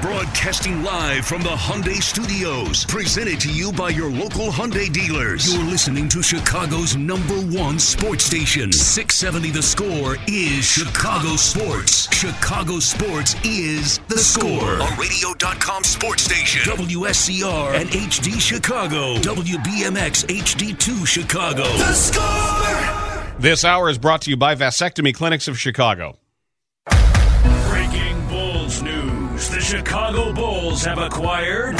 Broadcasting live from the Hyundai Studios, presented to you by your local Hyundai dealers. You're listening to Chicago's number one sports station. 670 The Score is Chicago Sports. Chicago Sports is The Score. A radio.com sports station. WSCR and HD Chicago. WBMX HD2 Chicago. The Score! This hour is brought to you by Vasectomy Clinics of Chicago. Chicago Bulls have acquired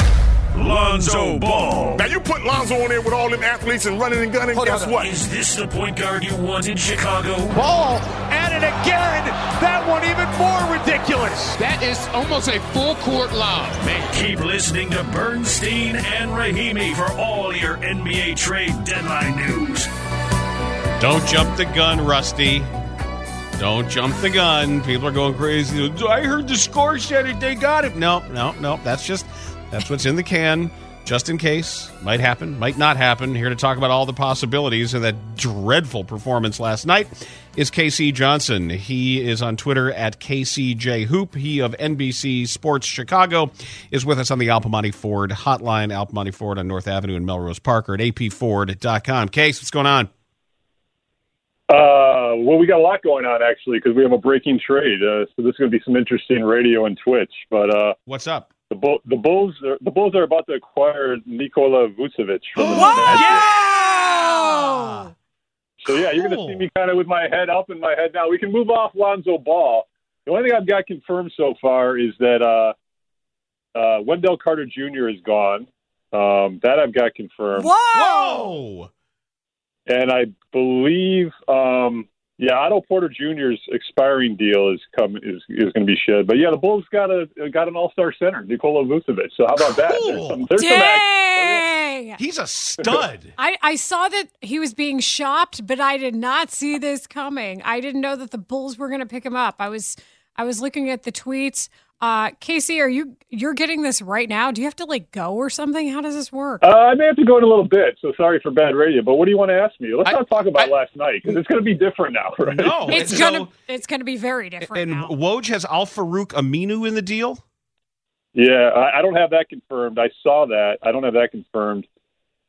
Lonzo Ball. Now you put Lonzo on there with all them athletes and running and gunning. guess what? Is this the point guard you want in Chicago? Ball at it again. That one even more ridiculous. That is almost a full court lob. And keep listening to Bernstein and Rahimi for all your NBA trade deadline news. Don't jump the gun, Rusty. Don't jump the gun. People are going crazy. I heard the score it. They got it. No, no, no. That's just that's what's in the can, just in case. Might happen, might not happen. Here to talk about all the possibilities of that dreadful performance last night is KC Johnson. He is on Twitter at KCJ Hoop. He of NBC Sports Chicago is with us on the Al Piemonte Ford hotline. Al Piemonte Ford on North Avenue in Melrose Park or at apford.com. Case, what's going on? Uh, well, we got a lot going on actually because we have a breaking trade. Uh, so this is going to be some interesting radio and Twitch. But uh, What's up? the Bull, the Bulls, are, the Bulls are about to acquire Nikola Vucevic. From the Yeah! So yeah, you're going to see me kind of with my head up and my head down. We can move off Lonzo Ball. The only thing I've got confirmed so far is that uh, uh, Wendell Carter Jr. is gone. Um, that I've got confirmed. Whoa! and I believe, um, yeah, Otto Porter Jr.'s expiring deal is come is is going to be shed. But yeah, the Bulls got a got an All Star center, Nikola Vucevic. So how about that? There's some, there's some. Dang! He's a stud. I, I saw that he was being shopped, but I did not see this coming. I didn't know that the Bulls were going to pick him up. I was I was looking at the tweets. Uh, Casey, are you you're getting this right now? Do you have to like go or something? How does this work? Uh, I may have to go in a little bit, so sorry for bad radio. But what do you want to ask me? Let's I- not talk about I- last night because it's going to be different now, right? No, it's and gonna it's gonna be very different and now. Woj has Al Farouq Aminu in the deal. Yeah, I, I don't have that confirmed. I saw that. I don't have that confirmed.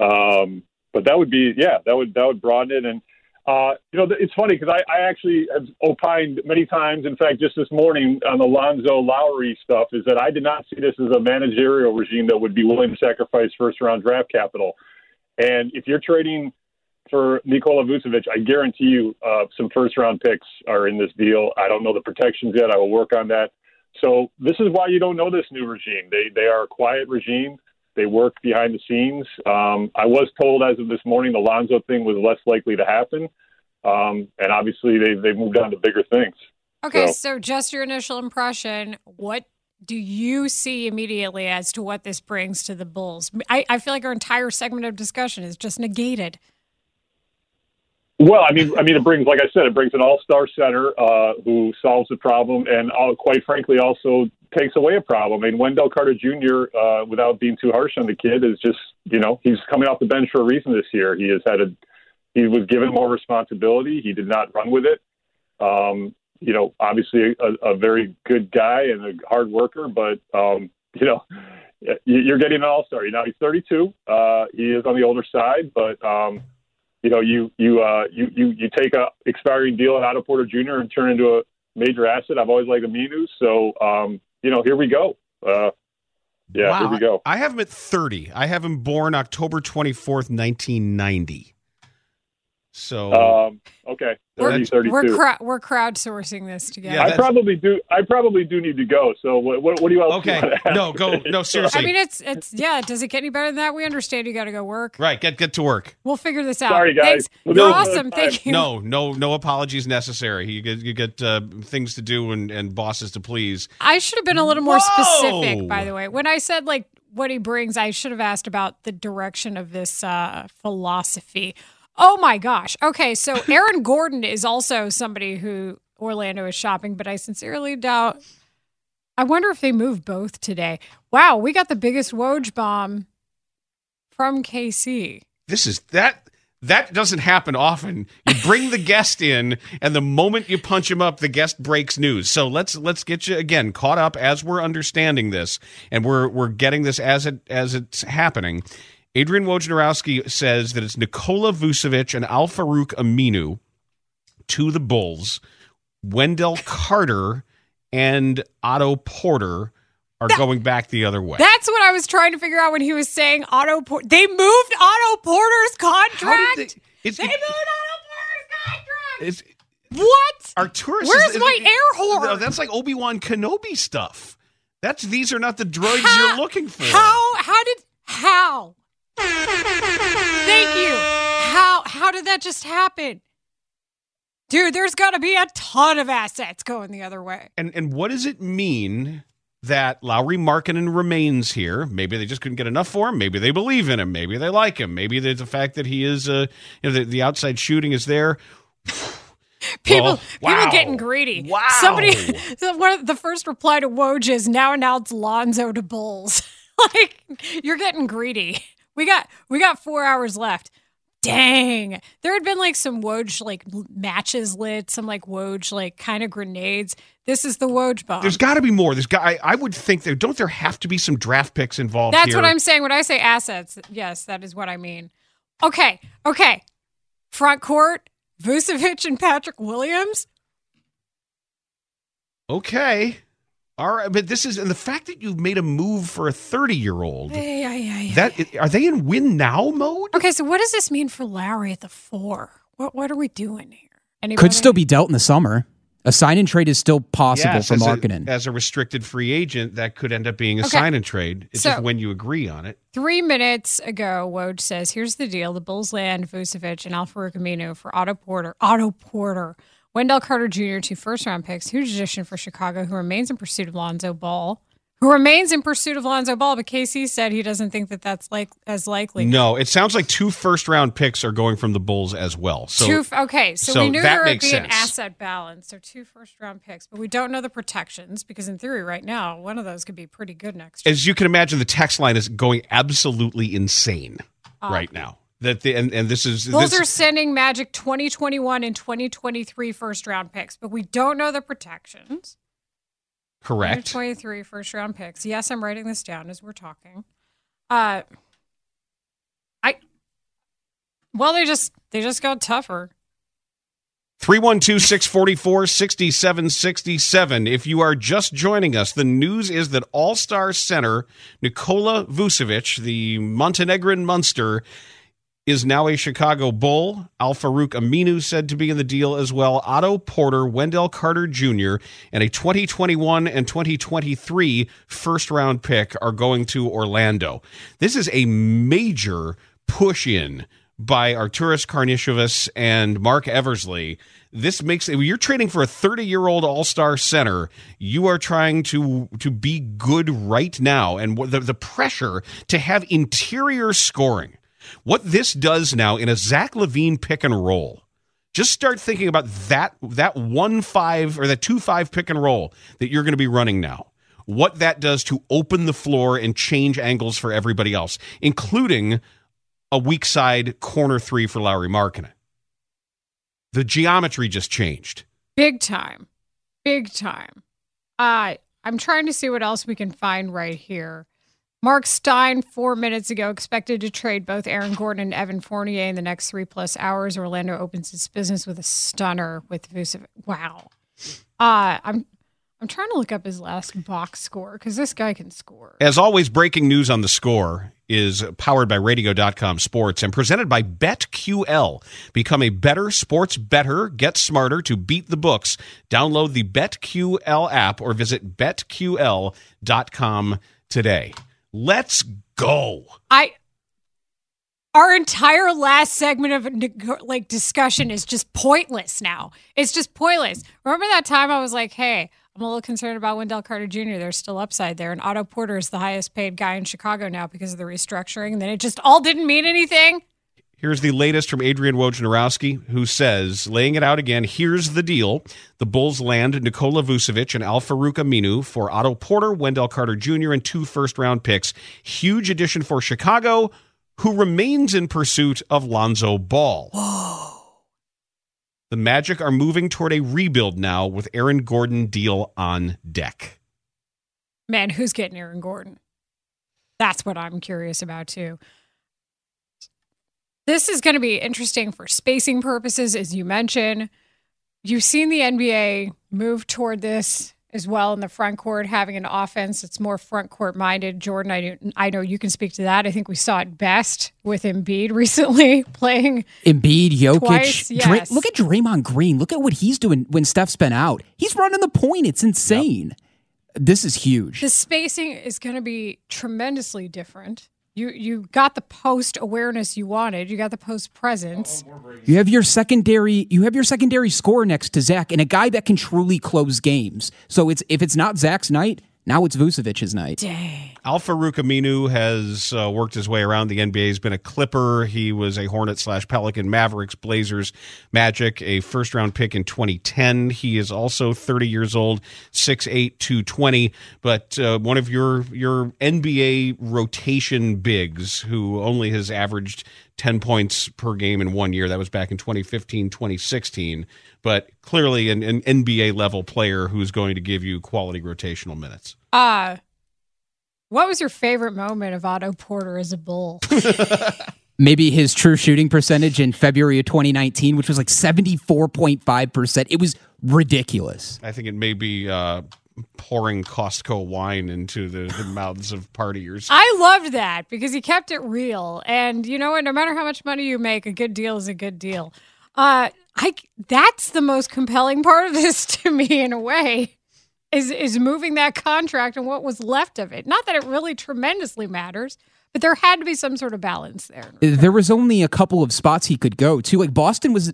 Um, but that would be, yeah, that would that would broaden it. And uh, you know, it's funny because I, I actually have opined many times. In fact, just this morning on the Lonzo Lowry stuff, is that I did not see this as a managerial regime that would be willing to sacrifice first round draft capital. And if you're trading for Nikola Vucevic, I guarantee you uh, some first round picks are in this deal. I don't know the protections yet. I will work on that. So this is why you don't know this new regime. They they are a quiet regime. They work behind the scenes. Um, I was told as of this morning the Lonzo thing was less likely to happen, um, and obviously they they moved on to bigger things. Okay, so- so just your initial impression. What do you see immediately as to what this brings to the Bulls? I, I feel like our entire segment of discussion is just negated. Well, I mean, I mean, it brings, like I said, it brings an all-star center uh, who solves the problem, and uh, quite frankly, also takes away a problem. I mean, Wendell Carter Jr., uh, without being too harsh on the kid, is just, you know, he's coming off the bench for a reason this year. He has had a, he was given more responsibility. He did not run with it. Um, you know, obviously a, a very good guy and a hard worker, but um, you know, you- you're getting an all-star. You know, he's 32. Uh, he is on the older side, but. Um, you know, you you uh, you you you take a expiring deal at Otto Porter Jr. and turn into a major asset. I've always liked Aminu, so um, you know, here we go. Uh, yeah, wow. here we go. I have him at 30. I have him born October 24th, 1990. So Um, okay, 30, We're, 32. we're, crowd, we're crowdsourcing this together. Yeah, I probably do. I probably do need to go. So what? What, what do you else? Okay. want to ask No, go- no, seriously. I mean, it's it's yeah. Does it get any better than that? We understand you got to go work. right, get get to work. We'll figure this out. Sorry, guys. Thanks. You're do it another awesome. Thank you. No, no, no apologies necessary. You get you get uh, things to do and, and bosses to please. I should have been a little more Whoa! specific, by the way. When I said like what he brings, I should have asked about the direction of this uh, philosophy. Oh my gosh. Okay, so Aaron Gordon is also somebody who Orlando is shopping, but I sincerely doubt. I wonder if they move both today. Wow, we got the biggest Woj bomb from KC. This is that that doesn't happen often. You bring the guest in, and the moment you punch him up, the guest breaks news. So let's let's get you again caught up as we're understanding this, and we're we're getting this as it as it's happening. Adrian Wojnarowski says that it's Nikola Vucevic and Al Farouk Aminu to the Bulls. Wendell Carter and Otto Porter are going back the other way. That's what I was trying to figure out when he was saying Otto. Por- they moved Otto Porter's contract. They- it's, They moved Otto Porter's contract. it's, What? Arturas. Where's is, my air horn? No, that's like Obi Wan Kenobi stuff. That's these are not the droids How- you're looking for. How? How did? How? Thank you. How? How did that just happen? Dude, there's got to be a ton of assets going the other way. And and what does it mean that Lauri Markkanen remains here? Maybe they just couldn't get enough for him. Maybe they believe in him. Maybe they like him. Maybe there's the fact that he is, uh, you know, the, the outside shooting is there. People, Well, wow. people getting greedy. Wow. Somebody, one of the first reply to Woj is now announce Lonzo to Bulls. like you're getting greedy. We got we got four hours left. Dang, there had been like some Woj like matches lit, some like Woj like kind of grenades. This is the Woj bomb. There's got to be more. There's got. I, I would think there. Don't there have to be some draft picks involved? That's here? what I'm saying. When I say assets, yes, that is what I mean. Okay, okay. Front court, Vucevic and Patrick Williams. Okay. All right, but this is and the fact that you've made a move for a 30 year old. Ay, ay, ay, ay. That are they in win now mode? Okay, so what does this mean for Lauri at the four? What what are we doing here? Anybody? Could still be dealt in the summer. A sign and trade is still possible Yes, for as Markkanen. as a restricted free agent, that could end up being a Okay. sign and trade. It's So- just when you agree on it. Three minutes ago, Woj says, "Here's the deal: the Bulls land Vucevic and Al Farouq Aminu for Otto Porter. Otto Porter, Wendell Carter Jr. two first round picks. Huge addition for Chicago, who remains in pursuit of Lonzo Ball. Who remains in pursuit of Lonzo Ball? But Casey said he doesn't think that that's like as likely. No, it sounds like two first round picks are going from the Bulls as well. So two, okay, so, so we knew there would be an asset balance. So two first round picks, but we don't know the protections because in theory, right now, one of those could be pretty good next year. as you can imagine, the text line is going absolutely insane right now. That the and, and this is Bulls this, are sending Magic 2021 and 2023 first round picks, but we don't know the protections. correct. 2023 first round picks. Yes, I'm writing this down as we're talking. Uh, I well, they just they just got tougher. 312 644 6767. If you are just joining us, the news is that All Star center Nikola Vucevic, the Montenegrin Munster, is now a Chicago Bull. Al Farouq Aminu said to be in the deal as well. Otto Porter, Wendell Carter Jr., and a 2021 and 2023 first round pick are going to Orlando. This is a major push in by Arturas Karnisovas and Marc Eversley. This makes you're trading for a 30 year old All Star center. You are trying to to be good right now, and the the pressure to have interior scoring. What this does now in a Zach LaVine pick and roll. Just start thinking about that that one five or that two five pick and roll that you're going to be running now. What that does to open the floor and change angles for everybody else, including a weak side corner three for Lauri Markkanen. The geometry just changed. Big time. Big time. Uh, I'm trying to see what else we can find right here. Mark Stein, four minutes ago, expected to trade both Aaron Gordon and Evan Fournier in the next three plus hours. Orlando opens its business with a stunner with Vucevic. Wow. Uh, I'm I'm trying to look up his last box score because this guy can score. As always, breaking news on the score. is powered by radio.com sports and presented by BetQL. Become a better sports better. Get smarter to beat the books. Download the BetQL app or visit betql.com today. Let's go. I our entire last segment of like discussion is just pointless now. It's just pointless. Remember that time I was like, "Hey, I'm a little concerned about Wendell Carter Jr. There's still upside there, and Otto Porter is the highest paid guy in Chicago now because of the restructuring." And then it just all didn't mean anything. Here's the latest from Adrian Wojnarowski, who says, laying it out again, here's the deal. The Bulls land Nikola Vucevic and Al Farouq Aminu for Otto Porter, Wendell Carter Jr., and two first round picks. Huge addition for Chicago, who remains in pursuit of Lonzo Ball. Whoa. The Magic are moving toward a rebuild now with Aaron Gordon deal on deck. Man, who's getting Aaron Gordon? That's what I'm curious about too. This is going to be interesting for spacing purposes, as you mentioned. You've seen the NBA move toward this as well in the front court, having an offense that's more front court minded. Jordan, I, I know you can speak to that. I think we saw it best with Embiid recently playing. Embiid, Jokic. Twice, Dra- yes. look at Draymond Green. Look at what he's doing when Steph's been out. He's running the point. It's insane. This is huge. The spacing is going to be tremendously different. You you got the post awareness you wanted. You got the post presence. You have your secondary. You have your secondary score next to Zach, and a guy that can truly close games. So it's if it's not Zach's night, now it's Vucevic's night. Dang. Al Farouq Aminu has uh, worked his way around the NBA. He's been a Clipper. He was a Hornet slash Pelican, Mavericks, Blazers, Magic, a first round pick in 2010. He is also 30 years old, 6'8, 220. But uh, one of your, your NBA rotation bigs who only has averaged 10 points per game in one year. That was back in 2015, 2016. But clearly an, an NBA level player who's going to give you quality rotational minutes. Uh what was your favorite moment of Otto Porter as a bull? Maybe his true shooting percentage in February of 2019, which was like 74.5%. It was ridiculous. I think it may be uh, pouring Costco wine into the, the mouths of partiers. I loved that because he kept it real. And you know what? No matter how much money you make, a good deal is a good deal. Uh, I that's the most compelling part of this to me in a way is is moving that contract and what was left of it. Not that it really tremendously matters, but there had to be some sort of balance there. There was only a couple of spots he could go to. Like Boston was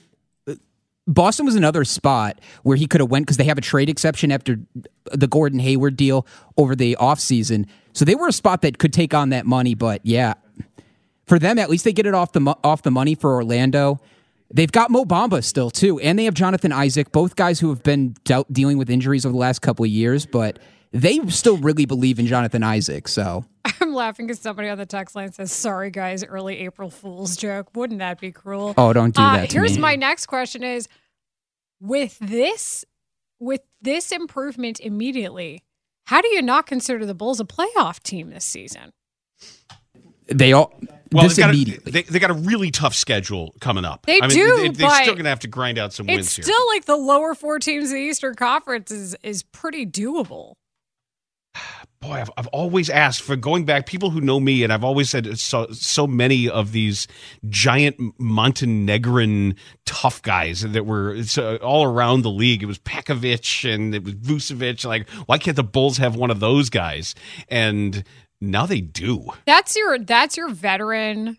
Boston was another spot where he could have went because they have a trade exception after the Gordon Hayward deal over the offseason. So they were a spot that could take on that money, but yeah. For them, at least they get it off the off the money for Orlando. They've got Mo Bamba still too, and they have Jonathan Isaac, both guys who have been dealing with injuries over the last couple of years, but they still really believe in Jonathan Isaac. So I'm laughing because somebody on the text line says, "Sorry guys, early April Fool's joke." Wouldn't that be cruel? Oh, don't do Uh, that to here's me. my next question: Is with this with this improvement immediately, how do you not consider the Bulls a playoff team this season? they all Well, this they've got a, immediately. they, they got a really tough schedule coming up. They I mean, do, They, they're but still going to have to grind out some It's wins here. still like the lower four teams of the Eastern Conference is is pretty doable. Boy, I've, I've always asked for going back. People who know me, and I've always said so. So many of these giant Montenegrin tough guys that were uh, all around the league. It was Pekovic and it was Vucevic. Like, why can't the Bulls have one of those guys? And now they do. That's your that's your veteran.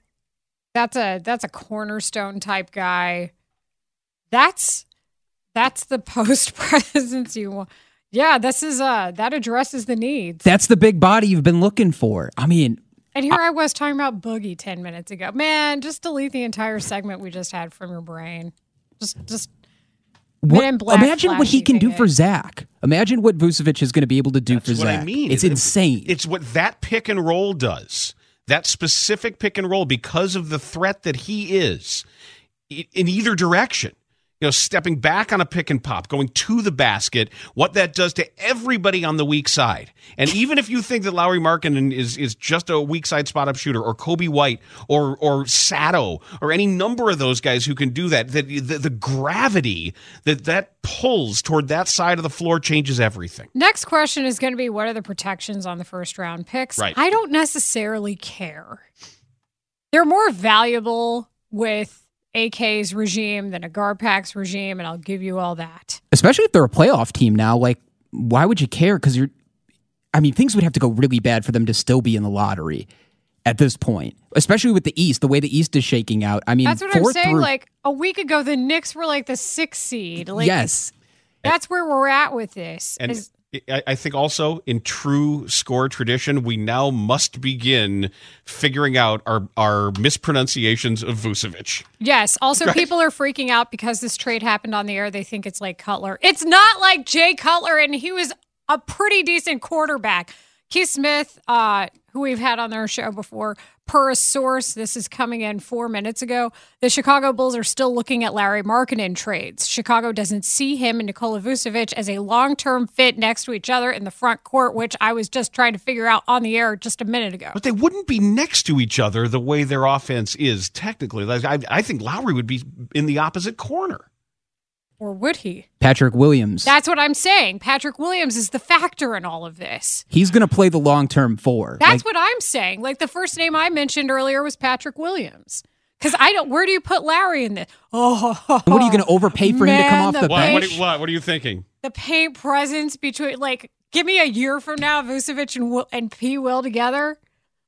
That's a that's a cornerstone type guy. That's that's the post presence you want. Yeah, this is uh that addresses the needs. That's the big body you've been looking for. I mean, And here I was talking about Boogie 10 minutes ago. Man, just delete the entire segment we just had from your brain. Just just what, Black imagine what he can do thing. for Zach. Imagine what Vucevic is going to be able to do That's for what Zach. I mean. It's It- insane. It's what that pick and roll does. That specific pick and roll, because of the threat that he is in either direction. You know, stepping back on a pick and pop, going to the basket, what that does to everybody on the weak side. And even if you think that Lauri Markkanen is is just a weak side spot up shooter, or Coby White, or or Sato, or any number of those guys who can do that, that the, the gravity that that pulls toward that side of the floor changes everything. Next question is going to be what are the protections on the first round picks? Right. I don't necessarily care. They're more valuable with AK's regime than a Garpax regime, and I'll give you all that. Especially if they're a playoff team now. Like, why would you care? Because you're, I mean, things would have to go really bad for them to still be in the lottery at this point, especially with the East, the way the East is shaking out. I mean, That's what I'm saying. through- Like a week ago, the Knicks were like the sixth seed. Like, yes. That's where we're at with this. And is- I think also in true score tradition, we now must begin figuring out our, our mispronunciations of Vucevic. Yes. Also, Right. people are freaking out because this trade happened on the air. They think it's like Cutler. It's not like Jay Cutler, and he was a pretty decent quarterback. Keith Smith, uh, who we've had on our show before, per a source, this is coming in four minutes ago. The Chicago Bulls are still looking at Larry Markkanen trades. Chicago doesn't see him and Nikola Vucevic as a long term fit next to each other in the front court, which I was just trying to figure out on the air just a minute ago. But they wouldn't be next to each other the way their offense is technically. I, I think Lauri would be in the opposite corner. Or would he? Patrick Williams. That's what I'm saying. Patrick Williams is the factor in all of this. He's going to play the long term four. That's Like, what I'm saying. Like the first name I mentioned earlier was Patrick Williams. Because I don't. Where do you put Larry in this? Oh, what are you going to overpay for him to come off the the What, what, bench? what, what are you thinking? the paint presence between like give me a year from now, Vucevic and Will, and P Will together.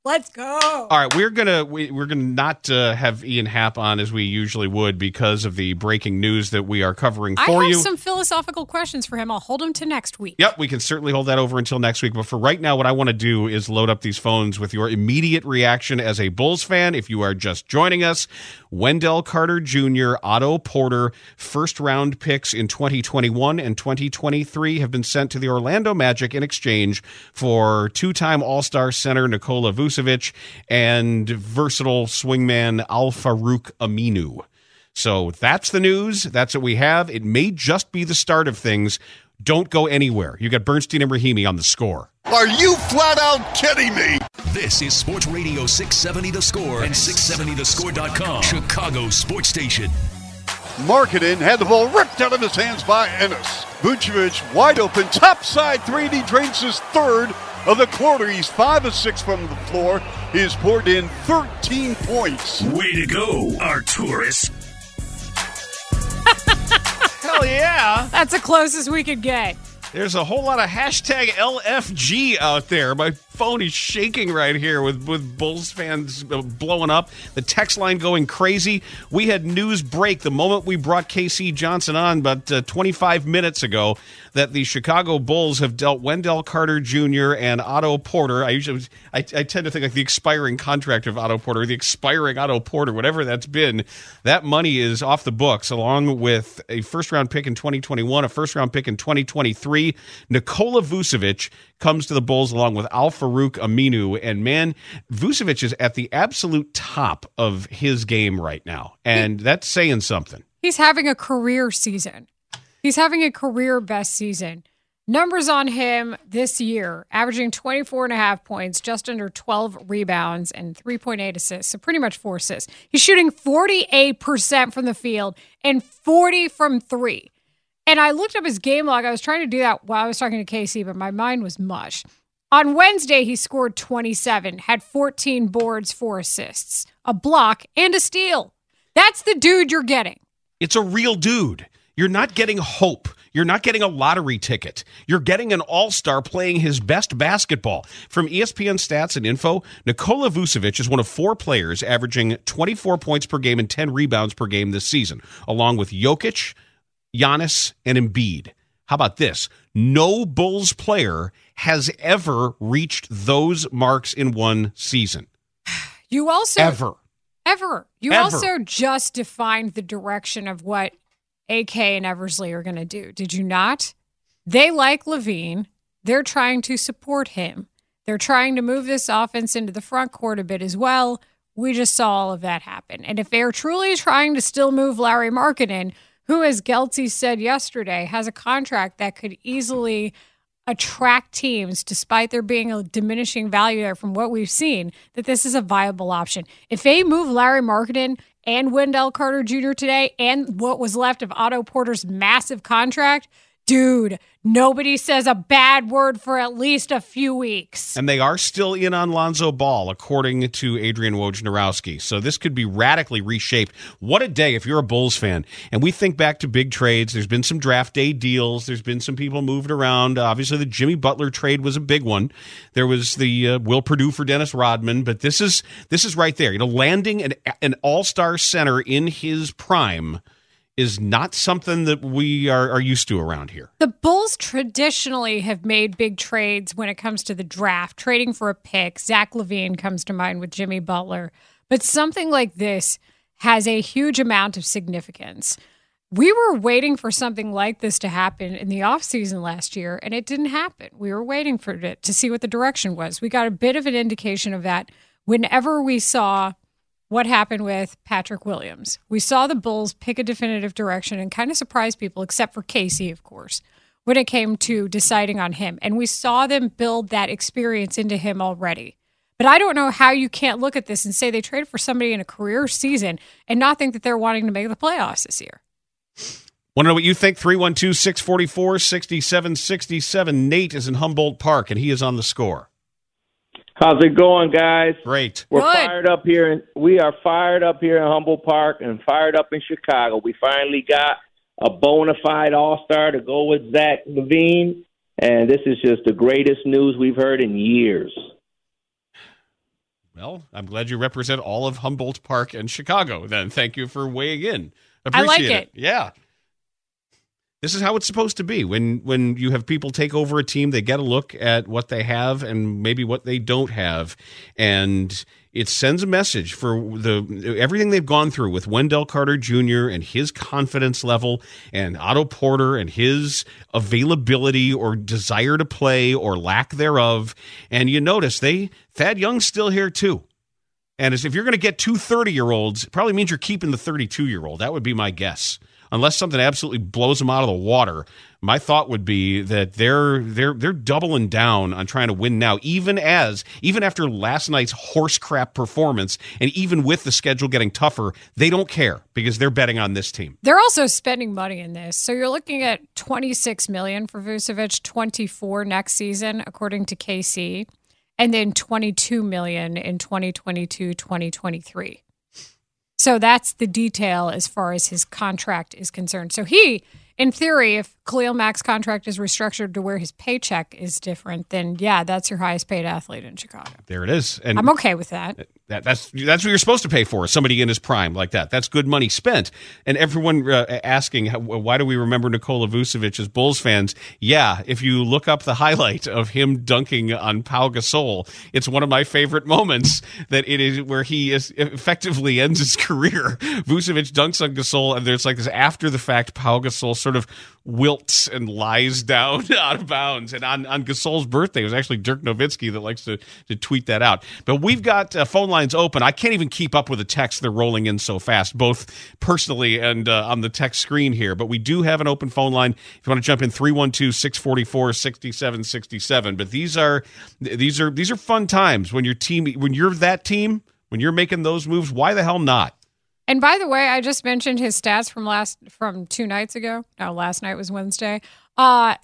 Let's go. All right, we're gonna we, we're gonna not uh, have Ian Happ on as we usually would because of the breaking news that we are covering I for have you. some philosophical questions for him. I'll hold them to next week. Yep, we can certainly hold that over until next week. But for right now, what I want to do is load up these phones with your immediate reaction as a Bulls fan. If you are just joining us, Wendell Carter Jr., Otto Porter, first round picks in 2021 and 2023 have been sent to the Orlando Magic in exchange for two time All Star center Nikola Vucevic and versatile swingman Al Farouq Aminu. So that's the news. That's what we have. It may just be the start of things. Don't go anywhere. You got Bernstein and Rahimi on the score. Are you flat out kidding me? This is Sports Radio 670 The Score and 670thescore.com. Chicago Sports Station. Markkanen had the ball ripped out of his hands by Ennis. Vucevic wide open, top side three, and he drains his third of the quarter. He's five of six from the floor. He has poured in 13 points. Way to go, Arturas. Yeah. That's the closest we could get. There's a whole lot of hashtag LFG out there. My phone is shaking right here with, with Bulls fans uh, blowing up. The text line going crazy. We had news break the moment we brought KC Johnson on, but uh, 25 minutes ago, that the Chicago Bulls have dealt Wendell Carter Jr. and Otto Porter. I usually I, I tend to think like the expiring contract of Otto Porter, the expiring Otto Porter, whatever that's been. That money is off the books, along with a first round pick in 2021, a first round pick in 2023. Nikola Vucevic comes to the Bulls along with Al Farouq Aminu. And man, Vucevic is at the absolute top of his game right now. And that's saying something. He's having a career season. He's having a career best season. Numbers on him this year, averaging 24 and a half points, just under 12 rebounds, and 3.8 assists. So pretty much four assists. He's shooting 48% from the field and 40 from three. And I looked up his game log. I was trying to do that while I was talking to Casey, but my mind was mush. On Wednesday, he scored 27, had 14 boards, four assists, a block, and a steal. That's the dude you're getting. It's a real dude. You're not getting hope. You're not getting a lottery ticket. You're getting an all star playing his best basketball. From ESPN stats and info, Nikola Vucevic is one of four players averaging 24 points per game and 10 rebounds per game this season, along with Jokic, Giannis, and Embiid. How about this? No Bulls player has ever reached those marks in one season. You also Ever. Ever. You Ever. also just defined the direction of what AK and Eversley are going to do. Did you not? They like LaVine. They're trying to support him. They're trying to move this offense into the front court a bit as well. We just saw all of that happen. And if they're truly trying to still move Larry Markkanen, who, as Geltzy said yesterday, has a contract that could easily attract teams, despite there being a diminishing value there from what we've seen, that this is a viable option. If they move Larry Markkanen and Wendell Carter Jr. today and what was left of Otto Porter's massive contract, dude, nobody says a bad word for at least a few weeks. And they are still in on Lonzo Ball, according to Adrian Wojnarowski. So this could be radically reshaped. What a day if you're a Bulls fan. And we think back to big trades. There's been some draft day deals. There's been some people moved around. Obviously, the Jimmy Butler trade was a big one. There was the uh, Will Perdue for Dennis Rodman, but this is this is right there. You know, landing an an all star center in his prime is not something that we are, are used to around here. The Bulls traditionally have made big trades when it comes to the draft, trading for a pick. Zach LaVine comes to mind with Jimmy Butler. But something like this has a huge amount of significance. We were waiting for something like this to happen in the offseason last year, and it didn't happen. We were waiting for it to see what the direction was. We got a bit of an indication of that whenever we saw what happened with Patrick Williams. We saw the Bulls pick a definitive direction and kind of surprise people, except for Casey, of course, when it came to deciding on him. And we saw them build that experience into him already. But I don't know how you can't look at this and say they traded for somebody in a career season and not think that they're wanting to make the playoffs this year. Want to know what you think? 312 644 6767. Nate is in Humboldt Park and he is on the score. How's it going, guys? Great. We're Good. fired up here. In, we are fired up here in Humboldt Park and fired up in Chicago. We finally got a bona fide All Star to go with Zach LaVine, and this is just the greatest news we've heard in years. Well, I'm glad you represent all of Humboldt Park and Chicago. Then thank you for weighing in. I like Appreciate it. Yeah. This is how it's supposed to be. When when you have people take over a team, they get a look at what they have and maybe what they don't have, and it sends a message for the everything they've gone through with Wendell Carter Jr. and his confidence level, and Otto Porter and his availability or desire to play or lack thereof. And you notice they Thad Young's still here too. And if you're going to get two 30 year olds, probably means you're keeping the 32 year old. That would be my guess. Unless something absolutely blows them out of the water, my thought would be that they're they're they're doubling down on trying to win now, even as even after last night's horse crap performance, and even with the schedule getting tougher, they don't care because they're betting on this team. They're also spending money in this. So you're looking at 26 million for Vucevic, 24 next season according to KC, and then 22 million in 2022-2023. So that's the detail as far as his contract is concerned. So he, in theory, if Khalil Mack's contract is restructured to where his paycheck is different, then yeah, that's your highest paid athlete in Chicago. There it is. And I'm okay with that. That, that's that's what you're supposed to pay for. Somebody in his prime like that. That's good money spent. And everyone uh, asking, how- why do we remember Nikola Vucevic as Bulls fans? Yeah, if you look up the highlight of him dunking on Pau Gasol, it's one of my favorite moments. That it is where he is effectively ends his career. Vucevic dunks on Gasol, and there's like this after the fact Pau Gasol sort of wilts and lies down out of bounds. And on, on Gasol's birthday, it was actually Dirk Nowitzki that likes to, to tweet that out. But we've got uh, phone lines open. I can't even keep up with the texts. They're rolling in so fast, both personally and uh, on the text screen here. But we do have an open phone line. If you want to jump in, 312 644 6767. But these are, these are, these are fun times when your team, when you're that team, when you're making those moves, why the hell not? And by the way, I just mentioned his stats from last from two nights ago. No, last night was Wednesday. Uh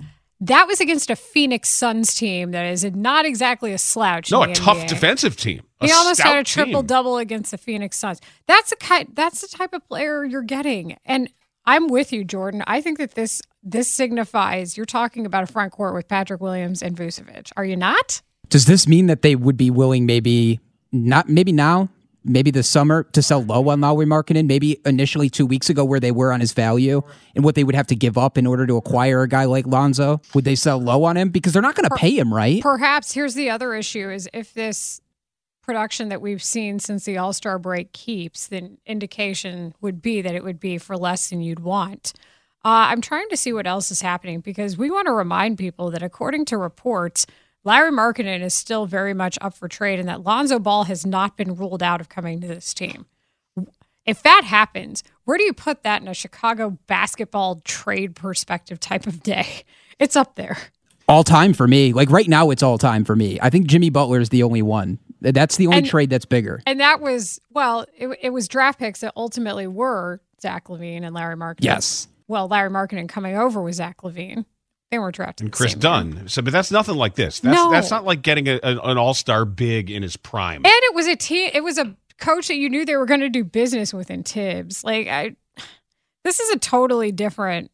that was against a Phoenix Suns team that is not exactly a slouch. No, in a the tough defensive team. A He almost had a triple team. double against the Phoenix Suns. That's the kind. That's the type of player you're getting, and I'm with you, Jordan. I think that this this signifies you're talking about a front court with Patrick Williams and Vucevic. Are you not? Does this mean that they would be willing, maybe not, maybe now, maybe this summer, to sell low on Lauri Markkanen? Maybe initially two weeks ago, where they were on his value and what they would have to give up in order to acquire a guy like Lonzo? Would they sell low on him because they're not going to pay him, right? Perhaps here's the other issue: is if this production that we've seen since the All Star break keeps, then indication would be that it would be for less than you'd want. Uh, I'm trying to see what else is happening because we want to remind people that according to reports, Larry Markkanen is still very much up for trade, and that Lonzo Ball has not been ruled out of coming to this team. If that happens, where do you put that in a Chicago basketball trade perspective type of day? It's up there. All time for me. Like right now, it's all time for me. I think Jimmy Butler is the only one. That's the only And- trade that's bigger. And that was, well, it, it was draft picks that ultimately were Zach LaVine and Larry Markkanen. Yes. Well, Larry Markkanen coming over with Zach LaVine. They weren't drafted. And Kris. Dunn. So, but that's nothing like this. That's No. that's not like getting a, an, an all star big in his prime. And it was a team. It was a coach that you knew they were going to do business with in Thibs. Like I, this is a totally different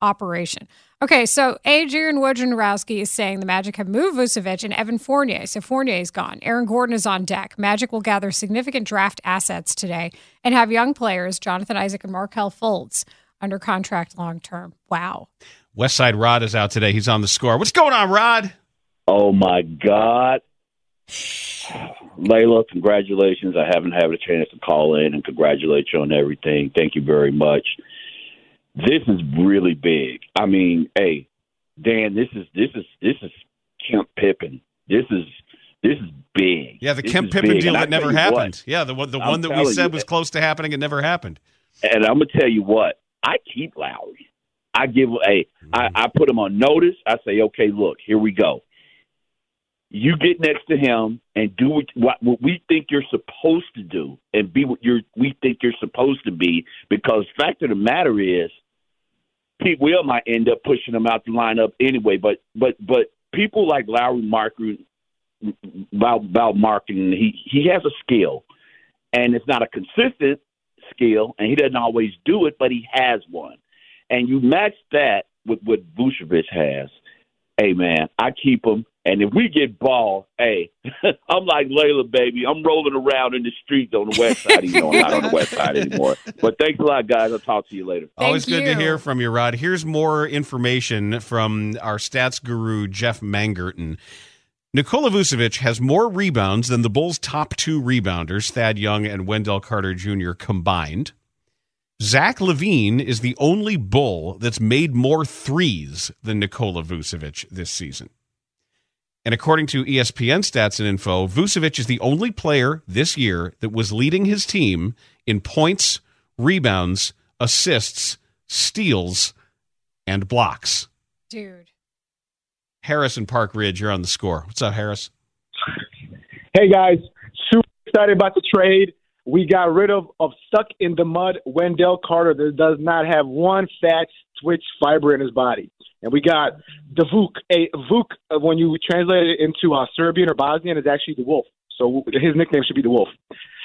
operation. Okay, so Adrian Wojnarowski is saying the Magic have moved Vucevic and Evan Fournier. So Fournier is gone. Aaron Gordon is on deck. Magic will gather significant draft assets today and have young players, Jonathan Isaac and Markelle Fultz, under contract long term. Wow. West Side Rod is out today. He's on the score. What's going on, Rod? Oh my God. Leila, congratulations. I haven't had a chance to call in and congratulate you on everything. Thank you very much. This is really big. I mean, hey, Dan, this is this is this is Kemp Pippen. This is this is big. Yeah, the This Kemp is Pippen big. deal And that never you what, happened. yeah, the one the I'm one that we said was that- close to happening, it never happened. And I'm gonna tell you what, I keep Lauri. I give a I, mm-hmm. I put him on notice. I say, okay, look, here we go. You get next to him and do what, what, what we think you're supposed to do, and be what you're we think you're supposed to be. Because fact of the matter is, Pete Will might end up pushing him out the lineup anyway. But but but people like Lauri Marker about about Markkanen, he he has a skill, and it's not a consistent skill, and he doesn't always do it, but he has one. And you match that with what Vucevic has. Hey man, I keep him, and if we get ball, hey, I'm like Leila, baby. I'm rolling around in the streets on the west side. You know, I'm not on the west side anymore. But thanks a lot, guys. I'll talk to you later. Always good to hear from you, Rod. Here's more information from our stats guru, Jeff Mangerton. Nikola Vucevic has more rebounds than the Bulls' top two rebounders, Thad Young and Wendell Carter Jr. combined. Zach LaVine is the only Bull that's made more threes than Nikola Vucevic this season. And according to ESPN stats and info, Vucevic is the only player this year that was leading his team in points, rebounds, assists, steals, and blocks. Dude. Harris and Park Ridge, you're on the score. What's up, Harris? Hey guys, super excited about the trade. We got rid of, of stuck in the mud Wendell Carter that does not have one fat twitch fiber in his body. And we got the Vuk. A Vuk, uh, when you translate it into uh, Serbian or Bosnian, is actually the wolf. So his nickname should be the wolf.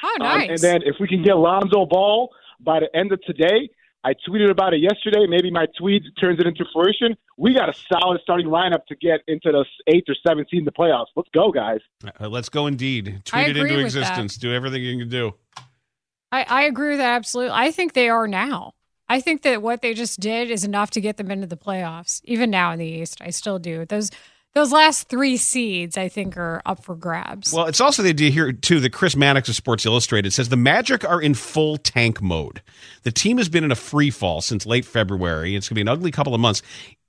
Oh, Um, nice. and then if we can get Lonzo Ball by the end of today, I tweeted about it yesterday. Maybe my tweet turns it into fruition. We got a solid starting lineup to get into the eighth or seventh seed in the playoffs. Let's go, guys. Uh, let's go indeed. I Tweet it agree into with that. existence. Do everything you can do. I, I agree with that absolutely. I think they are now. I think that what they just did is enough to get them into the playoffs. Even now in the East, I still do. Those those last three seeds, I think, are up for grabs. Well, it's also the idea here, too, that Chris Mannix of Sports Illustrated says the Magic are in full tank mode. The team has been in a free fall since late February. It's going to be an ugly couple of months.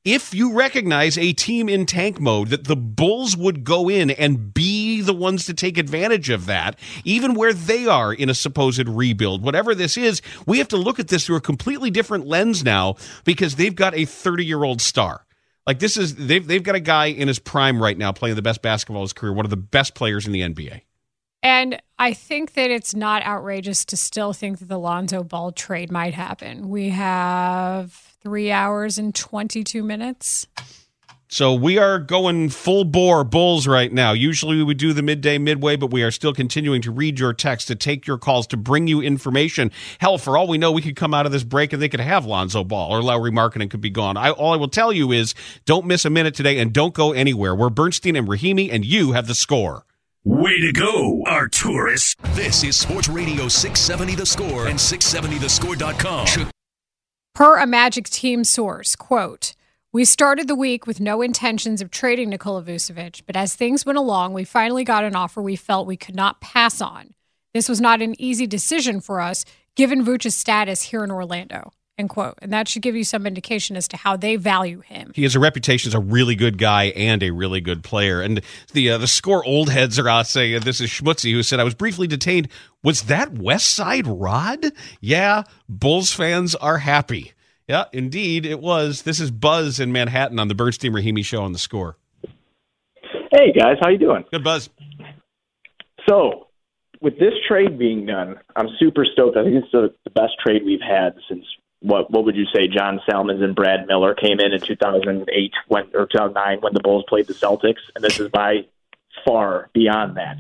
If you recognize a team in tank mode, that the Bulls would go in and be the ones to take advantage of that, even where they are in a supposed rebuild, whatever this is, we have to look at this through a completely different lens now because they've got a 30 year old star. Like this is they've they've got a guy in his prime right now playing the best basketball of his career, one of the best players in the NBA. And I think that it's not outrageous to still think that the Lonzo Ball trade might happen. We have three hours and 22 minutes. So we are going full bore Bulls right now. Usually we would do the midday midway, but we are still continuing to read your text, to take your calls, to bring you information. Hell, for all we know, we could come out of this break and they could have Lonzo Ball or Lauri Markkanen could be gone. I, all I will tell you is don't miss a minute today and don't go anywhere. We're Bernstein and Rahimi, and you have the score. Way to go, Arturas. This is Sports Radio 670 The Score and 670thescore.com. Per a Magic team source, quote, we started the week with no intentions of trading Nikola Vucevic, but as things went along, we finally got an offer we felt we could not pass on. This was not an easy decision for us, given Vuc's status here in Orlando. End quote. And that should give you some indication as to how they value him. He has a reputation as a really good guy and a really good player. And the uh, the score old heads are out saying, this is Schmutzy who said, I was briefly detained. Was that West Side Rod? Yeah, Bulls fans are happy. Yeah, indeed it was. This is Buzz in Manhattan on the Bernstein Rahimi show on the score. Hey guys, how you doing? Good Buzz. So, with this trade being done, I'm super stoked. I think it's the, the best trade we've had since what what would you say John Salmons and Brad Miller came in in 2008 when or 2009 when the Bulls played the Celtics, and this is by far beyond that.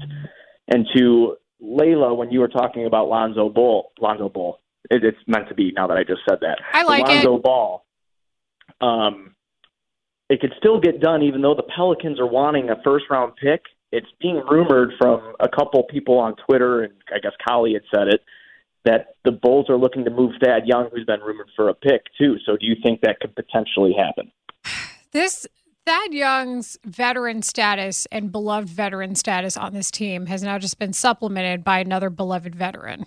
And to Leila, when you were talking about Lonzo Ball, Lonzo Ball, it, it's meant to be. Now that I just said that, I like Lonzo it. Ball. Um, it could still get done, even though the Pelicans are wanting a first round pick. It's being rumored from a couple people on Twitter, and I guess Collie had said it that the Bulls are looking to move Thad Young, who's been rumored for a pick too. So, do you think that could potentially happen? This Thad Young's veteran status and beloved veteran status on this team has now just been supplemented by another beloved veteran.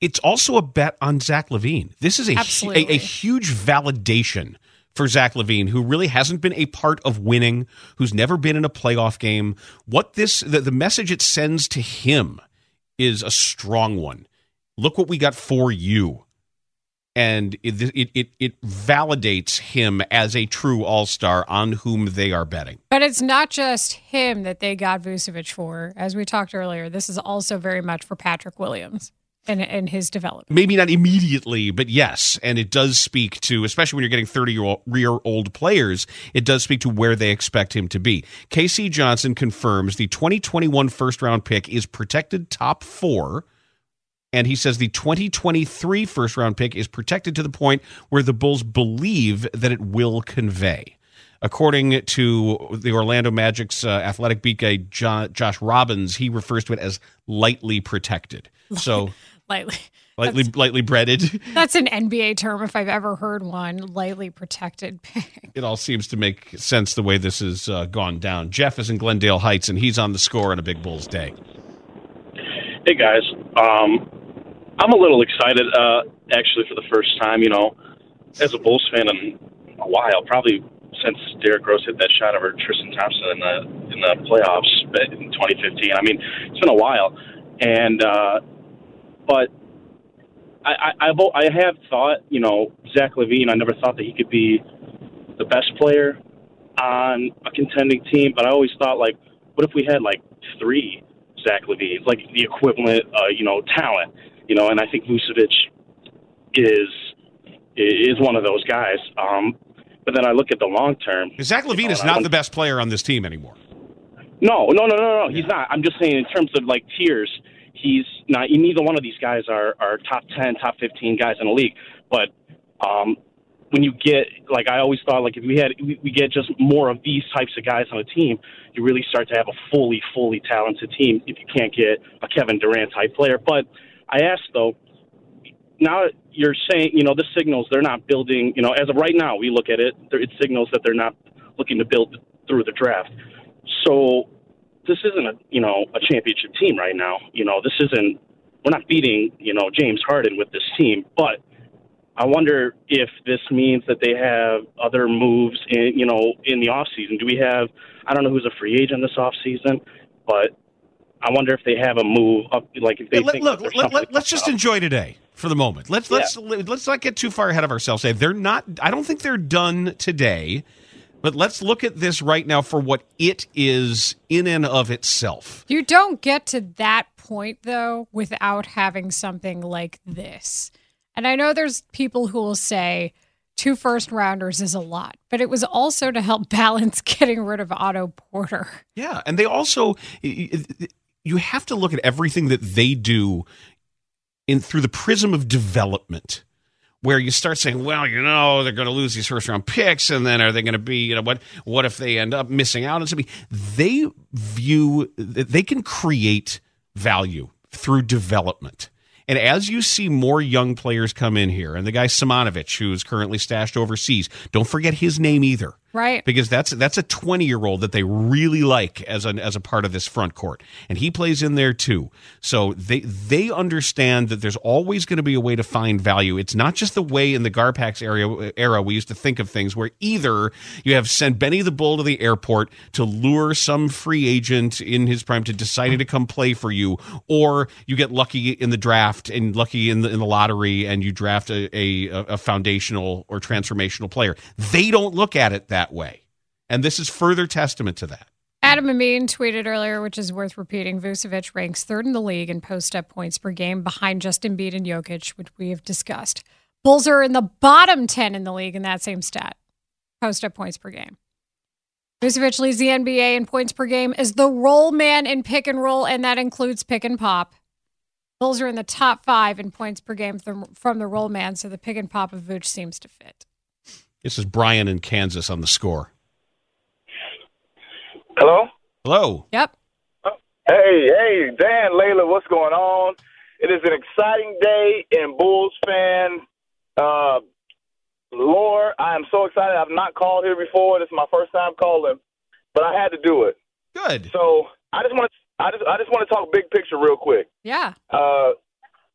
It's also a bet on Zach LaVine. This is a, a, a huge validation for Zach LaVine, who really hasn't been a part of winning, who's never been in a playoff game. What this the, the message it sends to him is a strong one. Look what we got for you. And it, it, it, it validates him as a true all star on whom they are betting. But it's not just him that they got Vucevic for. As we talked earlier, this is also very much for Patrick Williams and, and his development. Maybe not immediately, but yes. And it does speak to, especially when you're getting 30 year old players, it does speak to where they expect him to be. KC Johnson confirms the 2021 first round pick is protected top four. And he says the 2023 first round pick is protected to the point where the Bulls believe that it will convey. According to the Orlando Magic's uh, athletic beat guy, Josh Robbins, he refers to it as lightly protected. So lightly. Lightly, lightly breaded. That's an NBA term if I've ever heard one. Lightly protected pick. It all seems to make sense the way this has uh, gone down. Jeff is in Glendale Heights, and he's on the score on a Big Bulls day. Hey guys, um, I'm a little excited. Uh, actually, for the first time, you know, as a Bulls fan in a while, probably since Derrick Rose hit that shot over Tristan Thompson in the in the playoffs in 2015. I mean, it's been a while, and uh, but I, I I've, I have thought, you know, Zach LaVine. I never thought that he could be the best player on a contending team, but I always thought like, what if we had like three Zach LaVine, like the equivalent, uh, you know, talent, you know, and I think Vucevic is is one of those guys. Um, but then I look at the long term. Zach LaVine you know, is not the best player on this team anymore. No, no, no, no, no. He's not. I'm just saying in terms of like tiers, he's not. Neither one of these guys are are top ten, top fifteen guys in the league. But um, when you get like I always thought, like if we had we, get just more of these types of guys on a team, you really start to have a fully, fully talented team. If you can't get a Kevin Durant type player, but I asked though. Now you're saying, you know, the signals they're not building. You know, as of right now, we look at it. It signals that they're not looking to build through the draft. So this isn't a you know a championship team right now. You know this isn't we're not beating you know James Harden with this team, but I wonder if this means that they have other moves in you know in the off season. Do we have I don't know who's a free agent this off season, but I wonder if they have a move up like if they Let, think look, let, something let, us just up. enjoy today for the moment. Let's let's let's not get too far ahead of ourselves. Hey, They're not. I don't think they're done today, but let's look at this right now for what it is in and of itself. You don't get to that point though without having something like this. And I know there's people who will say two first rounders is a lot, but it was also to help balance getting rid of Otto Porter. Yeah, and they also you have to look at everything that they do in through the prism of development. Where you start saying, well, you know, they're going to lose these first round picks, and then are they going to be, you know, what? What if they end up missing out on something? They view they can create value through development. And as you see more young players come in here, and the guy Simonovic, who is currently stashed overseas, don't forget his name either. Right. Because that's that's a 20 year old that they really like as an as a part of this front court, and he plays in there too. So they they understand that there's always going to be a way to find value. It's not just the way in the Garpax area era we used to think of things, where either you have sent Benny the Bull to the airport to lure some free agent in his prime to deciding to come play for you, or you get lucky in the draft and lucky in the in the lottery and you draft a a, a foundational or transformational player. They don't look at it that way. And this is further testament to that. Adam Amin tweeted earlier, which is worth repeating. Vucevic ranks third in the league in post up points per game behind Justin Embiid and Jokic, which we have discussed. Bulls are in the bottom 10 in the league in that same stat, post up points per game. Vucevic leads the NBA in points per game as the roll man in pick and roll, and that includes pick and pop. Bulls are in the top five in points per game from, from the roll man, so the pick and pop of Vooch seems to fit. This is Brian in Kansas on the score. Hello? Hello. Yep. Hey, hey, Dan, Leila, what's going on? It is an exciting day in Bulls fan uh, lore. I am so excited. I've not called here before. This is my first time calling, but I had to do it. Good. So I just want to, I just, I just want to talk big picture real quick. Yeah. Uh,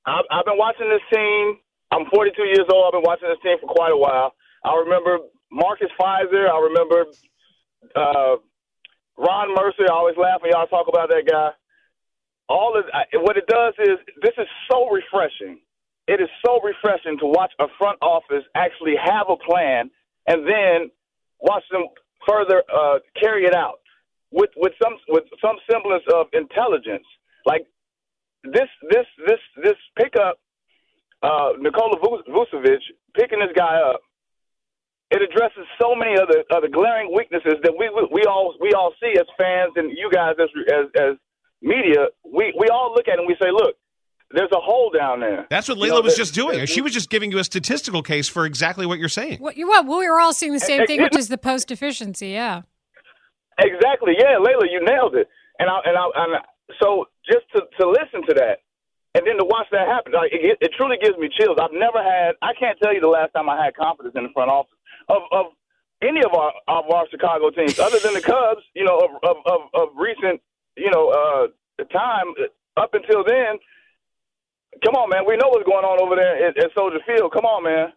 I've, I've been watching this team. I'm 42 years old. I've been watching this team for quite a while. I remember Marcus Fizer. I remember uh, Ron Mercer. I always laugh when y'all talk about that guy. All of what it does is this is so refreshing. It is so refreshing to watch a front office actually have a plan and then watch them further uh, carry it out with with some with some semblance of intelligence. Like this this this this pickup, uh, Nikola Vucevic picking this guy up it addresses so many other other glaring weaknesses that we we all we all see as fans and you guys as as, as media. We we all look at it and we say, look, there's a hole down there. That's what Leila You know, was there- just doing. She was just giving you a statistical case for exactly what you're saying. What you what? We were all seeing the same thing, which is the post efficiency. Yeah. Exactly. Yeah, Leila, you nailed it. And I and I and I- so just to to listen to that and then to watch that happen, like it, it truly gives me chills. I've never had. I can't tell you the last time I had confidence in the front office of of any of our of our Chicago teams, other than the Cubs. You know, of of of, of recent you know uh time up until then. Come on, man. We know what's going on over there at, at Soldier Field. Come on, man.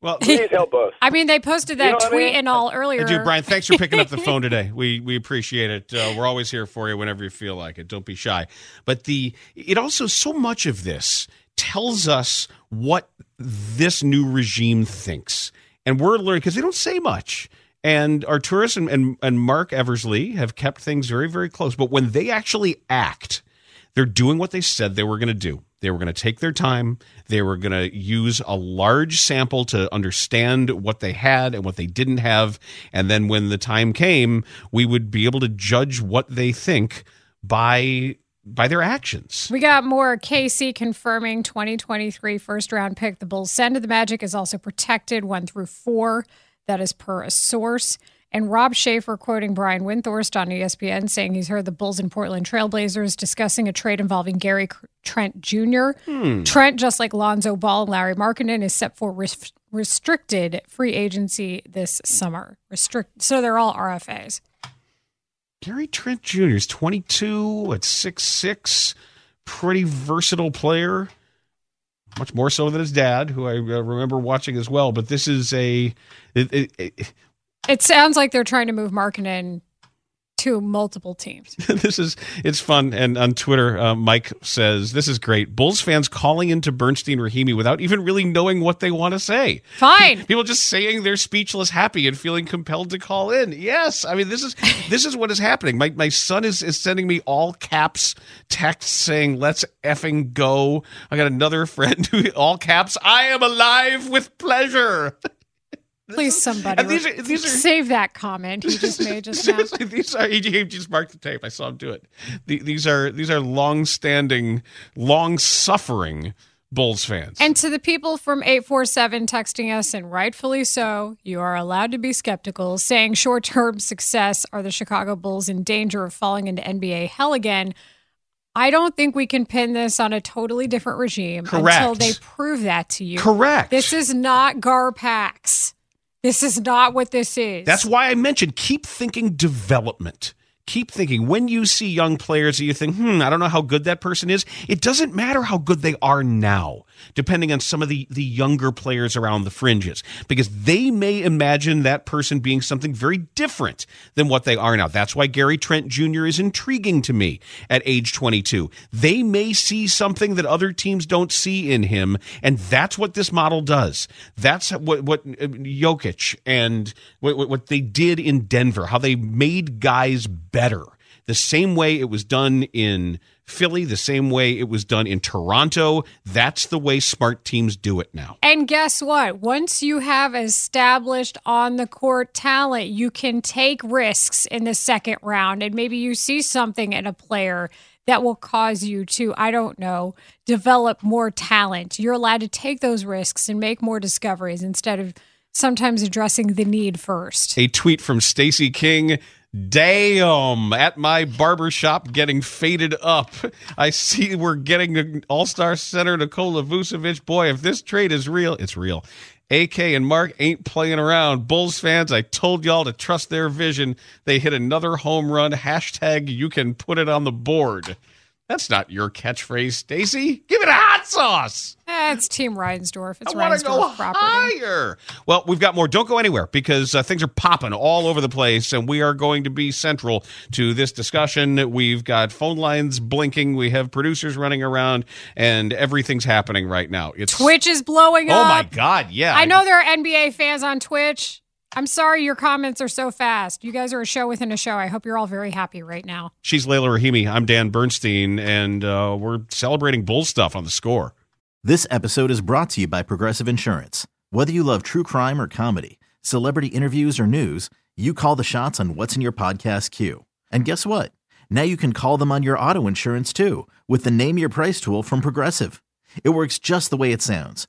Well, please help us. I mean, they posted that You know what I tweet mean? and all earlier. Dude, Brian, thanks for picking up the phone today. We we appreciate it. Uh, we're always here for you whenever you feel like it. Don't be shy. But the it also so much of this tells us what this new regime thinks, and we're learning because they don't say much. And Arturas and, and and Marc Eversley have kept things very very close. But when they actually act, they're doing what they said they were going to do. They were going to take their time. They were going to use a large sample to understand what they had and what they didn't have. And then when the time came, we would be able to judge what they think by by their actions. We got more KC confirming 2023 first round pick. The Bulls send to the Magic is also protected one through four. That is per a source. And Rob Schaefer quoting Brian Windhorst on ESPN saying he's heard the Bulls and Portland Trailblazers discussing a trade involving Gary Trent Jr. Hmm. Trent, just like Lonzo Ball and Lauri Markkanen, is set for res- restricted free agency this summer. Restrict, so they're all RFAs. Gary Trent Jr. is 22 at 6'6", pretty versatile player. Much more so than his dad, who I uh, remember watching as well. But this is a it, it, it, It sounds like they're trying to move Markkanen to multiple teams. this is it's fun. And on Twitter, uh, Mike says this is great. Bulls fans calling into Bernstein Rahimi without even really knowing what they want to say. Fine. People just saying they're speechless, happy, and feeling compelled to call in. Yes, I mean this is this is what is happening. My my son is is sending me all caps texts saying "Let's effing go." I got another friend who all caps. I am alive with pleasure. Please, somebody and these are- these are- save that comment he just made just now. These are he just marked the tape. I saw him do it. The- These are these are long-standing, long-suffering Bulls fans. And to the people from 847 texting us, and rightfully so, you are allowed to be skeptical, saying short term success are the Chicago Bulls in danger of falling into NBA hell again. I don't think we can pin this on a totally different regime until they prove that to you. Correct. This is not Gar Garpax. This is not what this is. That's why I mentioned keep thinking development. Keep thinking when you see young players you think, hmm, I don't know how good that person is. It doesn't matter how good they are now, depending on some of the, the younger players around the fringes, because they may imagine that person being something very different than what they are now. That's why Gary Trent Jr. is intriguing to me at age 22. They may see something that other teams don't see in him, and that's what this model does. That's what, what uh, Jokic and what, what they did in Denver, how they made guys better. The same way it was done in Philly, the same way it was done in Toronto. That's the way smart teams do it now. And guess what? Once you have established on the court talent, you can take risks in the second round. And maybe you see something in a player that will cause you to, I don't know, develop more talent. You're allowed to take those risks and make more discoveries instead of sometimes addressing the need first. A tweet from Stacy King. Damn, at my barber shop getting faded up. I see we're getting all star center, Nikola Vucevic. Boy, if this trade is real, it's real. AK and Marc ain't playing around. Bulls fans, I told y'all to trust their vision. They hit another home run. Hashtag you can put it on the board. That's not your catchphrase, Stacy. Give it a hot sauce. Eh, it's Team Reinsdorf. It's I want to go property. higher. Well, we've got more. Don't go anywhere because uh, things are popping all over the place, and we are going to be central to this discussion. We've got phone lines blinking. We have producers running around, and everything's happening right now. It's Twitch is blowing Oh up. Oh my God! Yeah, I know there are NBA fans on Twitch. I'm sorry your comments are so fast. You guys are a show within a show. I hope you're all very happy right now. She's Leila Rahimi. I'm Dan Bernstein, and uh, we're celebrating bull stuff on the score. This episode is brought to you by Progressive Insurance. Whether you love true crime or comedy, celebrity interviews or news, you call the shots on what's in your podcast queue. And guess what? Now you can call them on your auto insurance too with the Name Your Price tool from Progressive. It works just the way it sounds.